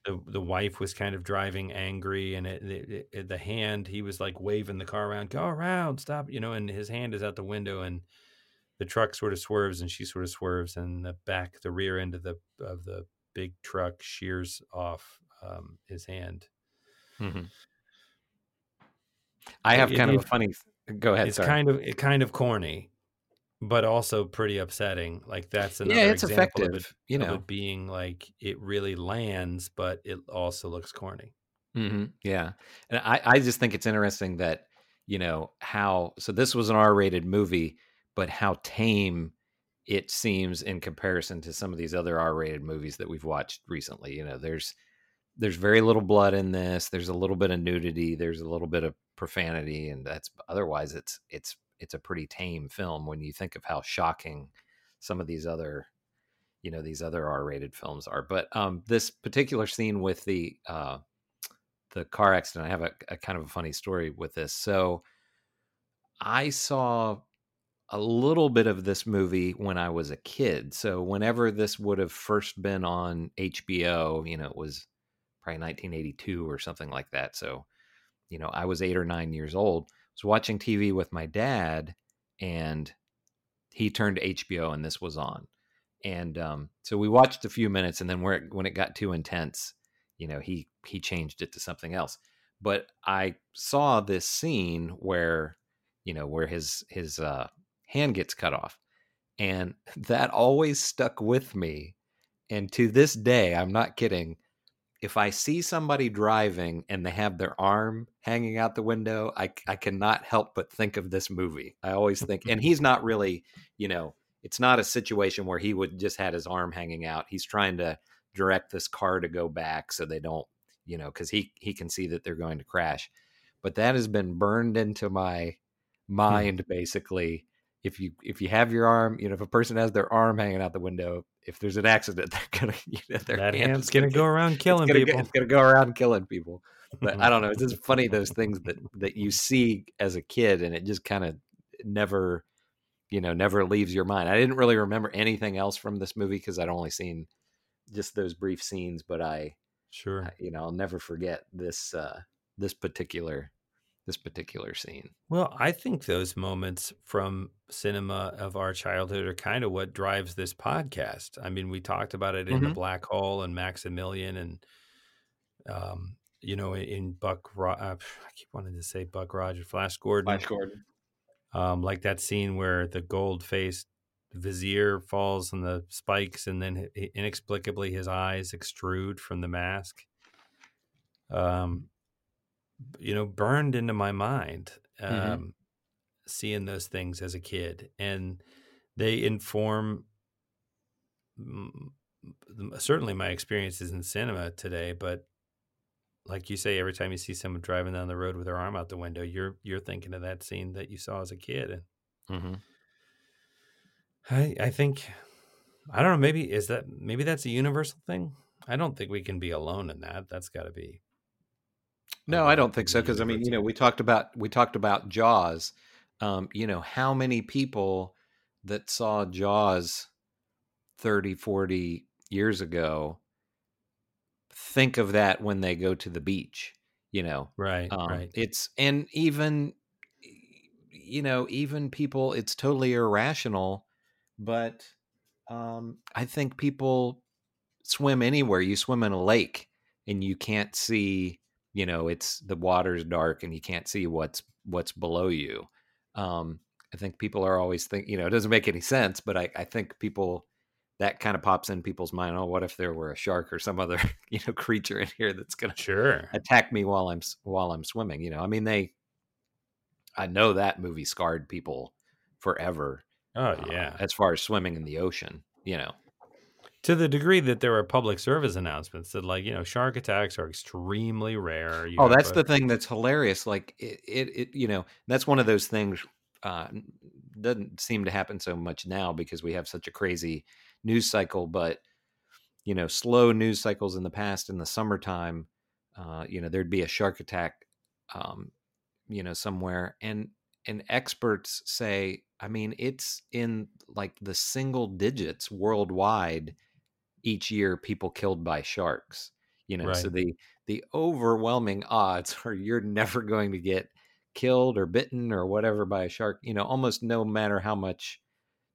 the the wife was kind of driving angry and it, it, it- the hand he was like waving the car around go around stop you know and his hand is out the window and the truck sort of swerves and she sort of swerves and the back the rear end of the of the big truck shears off um, his hand mm-hmm. I have It- kind of a funny Go ahead. it's sorry. kind of it kind of corny, but also pretty upsetting. Like that's another yeah, it's example effective. of it, you of know. it being like it really lands, but it also looks corny. mm-hmm. Yeah, and I I just think it's interesting that you know how so this was an R-rated movie, but how tame it seems in comparison to some of these other R-rated movies that we've watched recently. You know, there's there's very little blood in this. There's a little bit of nudity. There's a little bit of profanity, and that's otherwise it's it's it's a pretty tame film when you think of how shocking some of these other you know these other R-rated films are. But um, this particular scene with the uh, the car accident, I have a, a kind of a funny story with this. So I saw a little bit of this movie when I was a kid. So whenever this would have first been on HBO, you know, it was probably 1982 or something like that. So, you know, I was eight or nine years old. I was watching TV with my dad, and he turned to HBO, and this was on. And um, so we watched a few minutes, and then where it, when it got too intense, you know, he he changed it to something else. But I saw this scene where, you know, where his his uh, hand gets cut off, and that always stuck with me. And to this day, I'm not kidding if I see somebody driving and they have their arm hanging out the window, I, I cannot help but think of this movie. I always think, and he's not really, you know, it's not a situation where he would just had his arm hanging out. He's trying to direct this car to go back so they don't, you know, because he he can see that they're going to crash. But that has been burned into my hmm. mind basically. If you if you have your arm, you know, if a person has their arm hanging out the window, if there's an accident, they're gonna you know, their That hand hand's is gonna go around killing it's people. Go, it's gonna go around killing people. But I don't know. It's just funny those things that that you see as a kid, and it just kind of never, you know, never leaves your mind. I didn't really remember anything else from this movie because I'd only seen just those brief scenes. But I, Sure. I- you know, I'll never forget this uh this particular this particular scene. Well, I think those moments from cinema of our childhood are kind of what drives this podcast. I mean, we talked about it in the Mhm. Black Hole and Maximilian, and um, you know, in Buck. Ro- uh, I keep wanting to say Buck Rogers, Flash Gordon. Flash Gordon. Um, like that scene where the gold-faced vizier falls on the spikes, and then inexplicably his eyes extrude from the mask. Um, you know, burned into my mind. Um, Mhm. seeing those things as a kid, and they inform certainly my experiences in cinema today. But like you say, every time you see someone driving down the road with their arm out the window, you're you're thinking of that scene that you saw as a kid, and hmm I I think I don't know. Maybe is that maybe that's a universal thing. I don't think we can be alone in that. That's got to be No, I don't think so because I mean, you know, we talked about we talked about Jaws. Um, you know, how many people that saw Jaws 30, 40 years ago think of that when they go to the beach, you know. right, Um, right. It's and even you know, even people it's totally irrational, but um I think people swim anywhere. You swim in a lake and you can't see, you know, it's the water's dark and you can't see what's what's below you. Um I think people are always think, you know, it doesn't make any sense, but I, I think people that kind of pops in people's mind. Oh, what if there were a shark or some other, you know, creature in here that's going to Sure. attack me while I'm while I'm swimming. You know, I mean, they. I know that movie scarred people forever. Oh uh, yeah. as far as swimming in the ocean, you know. To the degree that there are public service announcements that like you know shark attacks are extremely rare you oh, have that's the thing that's hilarious. Like it, it, it, you know, that's one of those things. Uh, doesn't seem to happen so much now because we have such a crazy news cycle. But you know, slow news cycles in the past in the summertime, uh, you know, there'd be a shark attack, um, you know, somewhere, and and experts say, I mean, it's in like the single digits worldwide each year. People killed by sharks, you know, so the the overwhelming odds are you're never going to get killed or bitten or whatever by a shark. You know, almost no matter how much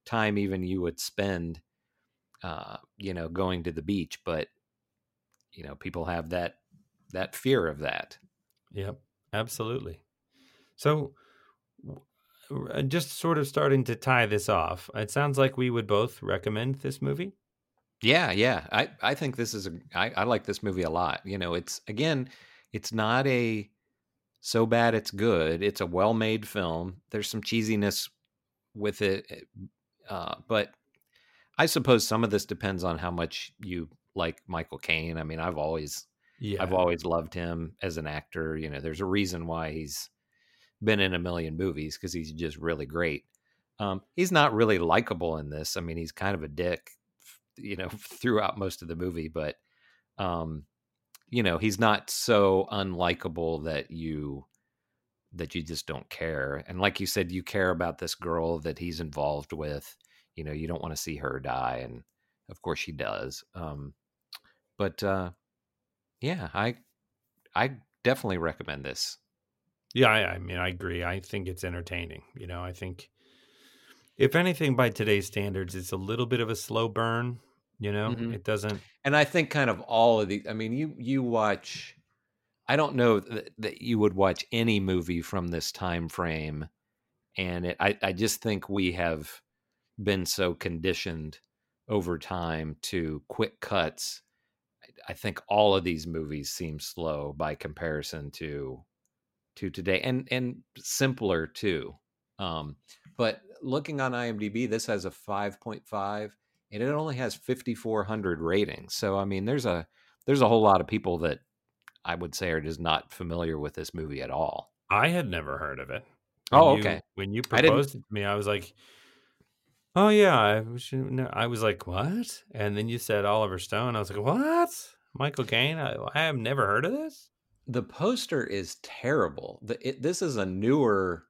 time even you would spend uh, you know, going to the beach, but you know, people have that that fear of that. Yep, absolutely. So, uh, just sort of starting to tie this off, it sounds like we would both recommend this movie. Yeah, yeah. I, I think this is a I, I like this movie a lot. You know, it's again, it's not a so bad it's good. It's a well made film. There's some cheesiness with it, eh, uh, but I suppose some of this depends on how much you like Michael Caine. I mean, I've always Yeah. I've always loved him as an actor. You know, there's a reason why he's been in a million movies because he's just really great. Um, he's not really likable in this. I mean, he's kind of a dick, you know, throughout most of the movie, but um, you know, he's not so unlikable that you that you just don't care. And like you said, you care about this girl that he's involved with. You know, you don't want to see her die, and of course she does. Um, but uh, yeah, I I definitely recommend this. Yeah, I, I mean, I agree. I think it's entertaining. You know, I think if anything, by today's standards, it's a little bit of a slow burn. You know, Mhm. it doesn't. And I think kind of all of these. I mean, you you watch. I don't know that, that you would watch any movie from this time frame, and it, I I just think we have been so conditioned over time to quick cuts. I- I think all of these movies seem slow by comparison to to today, and and simpler too. Um, but looking on IMDb, this has a five point five and it only has 5400 ratings so i mean there's a there's a whole lot of people that i would say are just not familiar with this movie at all I had never heard of it. Oh, When you- okay. When you proposed it to me, I was like, "Oh yeah," I, know- I was like, "What?" And then you said Oliver Stone. I was like, "What?" Michael Caine. I, I have never heard of this. the poster is terrible the, it, this is a newer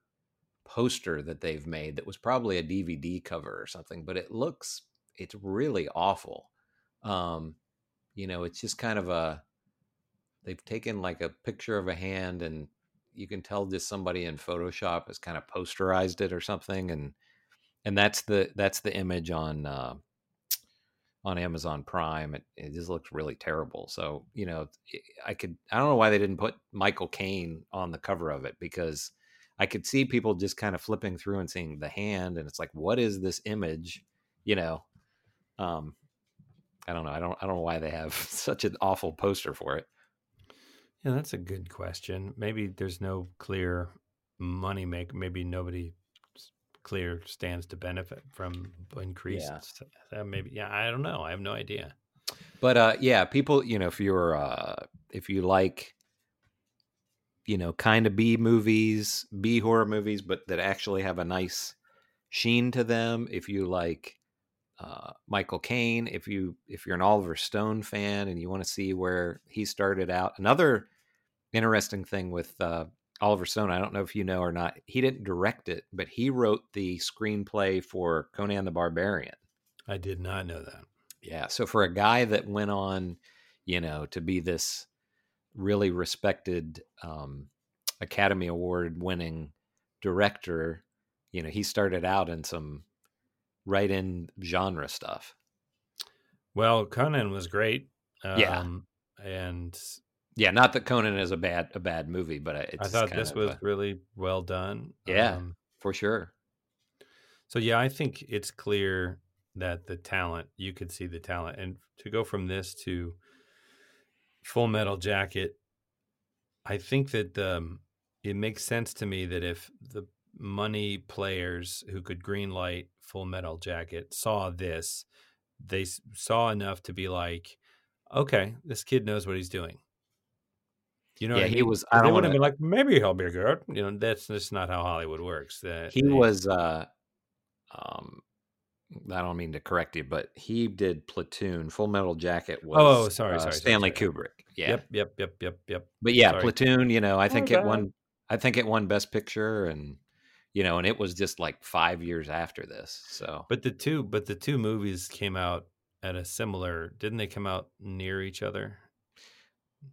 poster that they've made that was probably a dvd cover or something but it looks it's really awful. Um you know it's just kind of a they've taken like a picture of a hand and you can tell just somebody in photoshop has kind of posterized it or something and and that's the that's the image on uh on amazon prime it, it just looks really terrible. So you know i could i don't know why they didn't put michael caine on the cover of it because i could see people just kind of flipping through and seeing the hand and it's like what is this image? You know um i don't know i don't i don't know why they have such an awful poster for it Yeah, that's a good question. Maybe there's no clear money make. Maybe nobody clear stands to benefit from increased. Yeah. Uh, maybe. Yeah, I don't know. I have no idea. but uh yeah people you know if you're uh if you like you know kind of b movies b horror movies but that actually have a nice sheen to them if you like uh michael caine if you if you're an oliver stone fan and you want to see where he started out another interesting thing with uh oliver stone i don't know if you know or not he didn't direct it but he wrote the screenplay for conan the barbarian I did not know that. yeah. So for a guy that went on, you know, to be this really respected um, Academy Award winning director, you know, he started out in some right in genre stuff. Well, Conan was great. Yeah. Um, and Yeah, not that Conan is a bad a bad movie, but it's I thought this was a- really well done. Yeah. Um, for sure. So yeah, I think it's clear that the talent you could see the talent, and to go from this to Full Metal Jacket, I think that um, it makes sense to me that if the money players who could greenlight Full Metal Jacket saw this, they saw enough to be like, okay, this kid knows what he's doing. You know, Yeah, I he was- I don't wouldn't wanna- be like, maybe he'll be good. You know, that's just not how Hollywood works. That He they- was uh um I don't mean to correct you, but he did Platoon. Full Metal Jacket was Oh, sorry, uh, sorry, Stanley sorry. Kubrick. Yeah. Yep, yep, yep, yep, yep. But yeah, Sorry. Platoon, you know, I think My it won I think it won Best Picture and you know, and it was just like five years after this. So But the two, but the two movies came out at a similar. Didn't they come out near each other?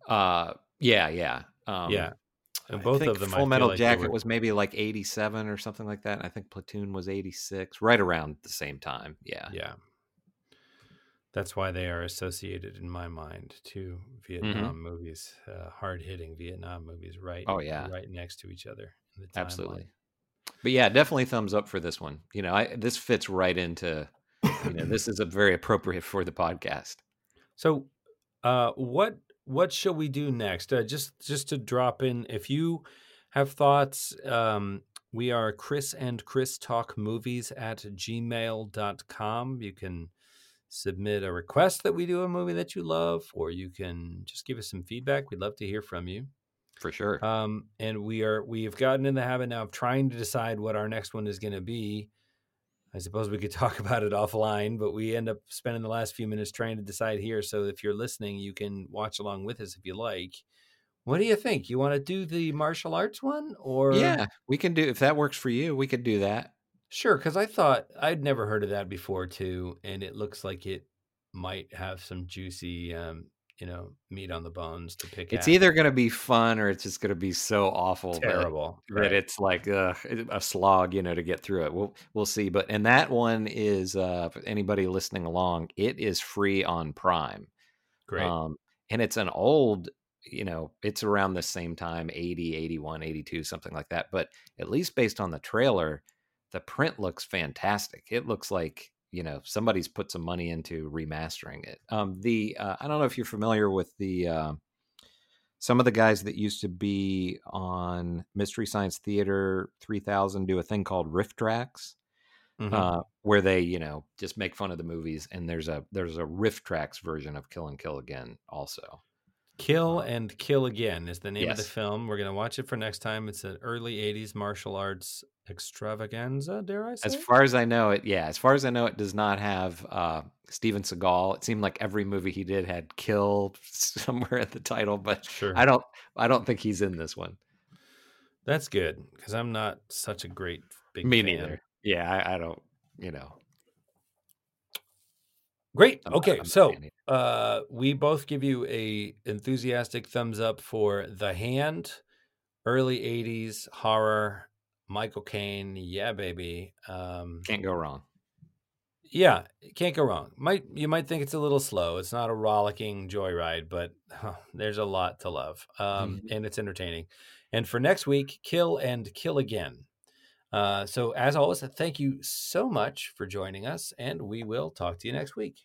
uh yeah, yeah. Um yeah, and both think of them. Full Metal like Jacket were- was maybe like eighty seven or something like that. I think Platoon was eighty six, right around the same time. Yeah. Yeah, that's why they are associated in my mind to Vietnam movies, uh, hard hitting Vietnam movies, right? Mm-hmm. Oh, yeah. right next to each other in the timeline. Absolutely. But yeah, definitely thumbs up for this one. You know, I, this fits right into. You know, this is a very appropriate for the podcast. So, uh, what what shall we do next? Uh, just just to drop in, if you have thoughts, um, we are Chris and Chris Talk Movies at gmail.com. You can submit a request that we do a movie that you love, or you can just give us some feedback. We'd love to hear from you. For sure. Um, and we are we have gotten in the habit now of trying to decide what our next one is going to be. I suppose we could talk about it offline, but we end up spending the last few minutes trying to decide here. So if you're listening, you can watch along with us if you like. What do you think? You want to do the martial arts one or Yeah, we can do if that works for you, we could do that. Sure, because I thought I'd never heard of that before too, and it looks like it might have some juicy, um, you know, meat on the bones to pick. It's at. either going to be fun or it's just going to be so awful terrible. that, right. it's like uh, a slog, you know, to get through it. We'll we'll see. But and that one is uh, for anybody listening along. It is free on Prime. Great. Um, and it's an old, you know, it's around the same time 80, 81, 82, something like that. But at least based on the trailer, the print looks fantastic. It looks like, you know, somebody's put some money into remastering it. Um, the, uh, I don't know if you're familiar with the, uh, some of the guys that used to be on Mystery Science Theater 3000 do a thing called RiffTrax Mhm. uh, where they you know just make fun of the movies and there's a there's a RiffTrax version of kill and kill again also Kill and Kill Again is the name of the film. We're going to watch it for next time. It's an early 80s martial arts extravaganza, dare I say? as far as i know it yeah as far as i know it does not have uh steven seagal it seemed like every movie he did had kill somewhere at the title but sure. i don't i don't think he's in this one That's good because I'm not such a great big me fan. neither yeah I, I don't you know Great. I'm okay, I'm so uh, we both give you a enthusiastic thumbs up for The Hand, early '80s horror, Michael Caine. Yeah, baby. Um, can't go wrong yeah, can't go wrong. Might you might think it's a little slow. It's not a rollicking joyride, but huh, there's a lot to love, um, and it's entertaining. And for next week, Kill and Kill Again. Uh, so as always, thank you so much for joining us, and we will talk to you next week.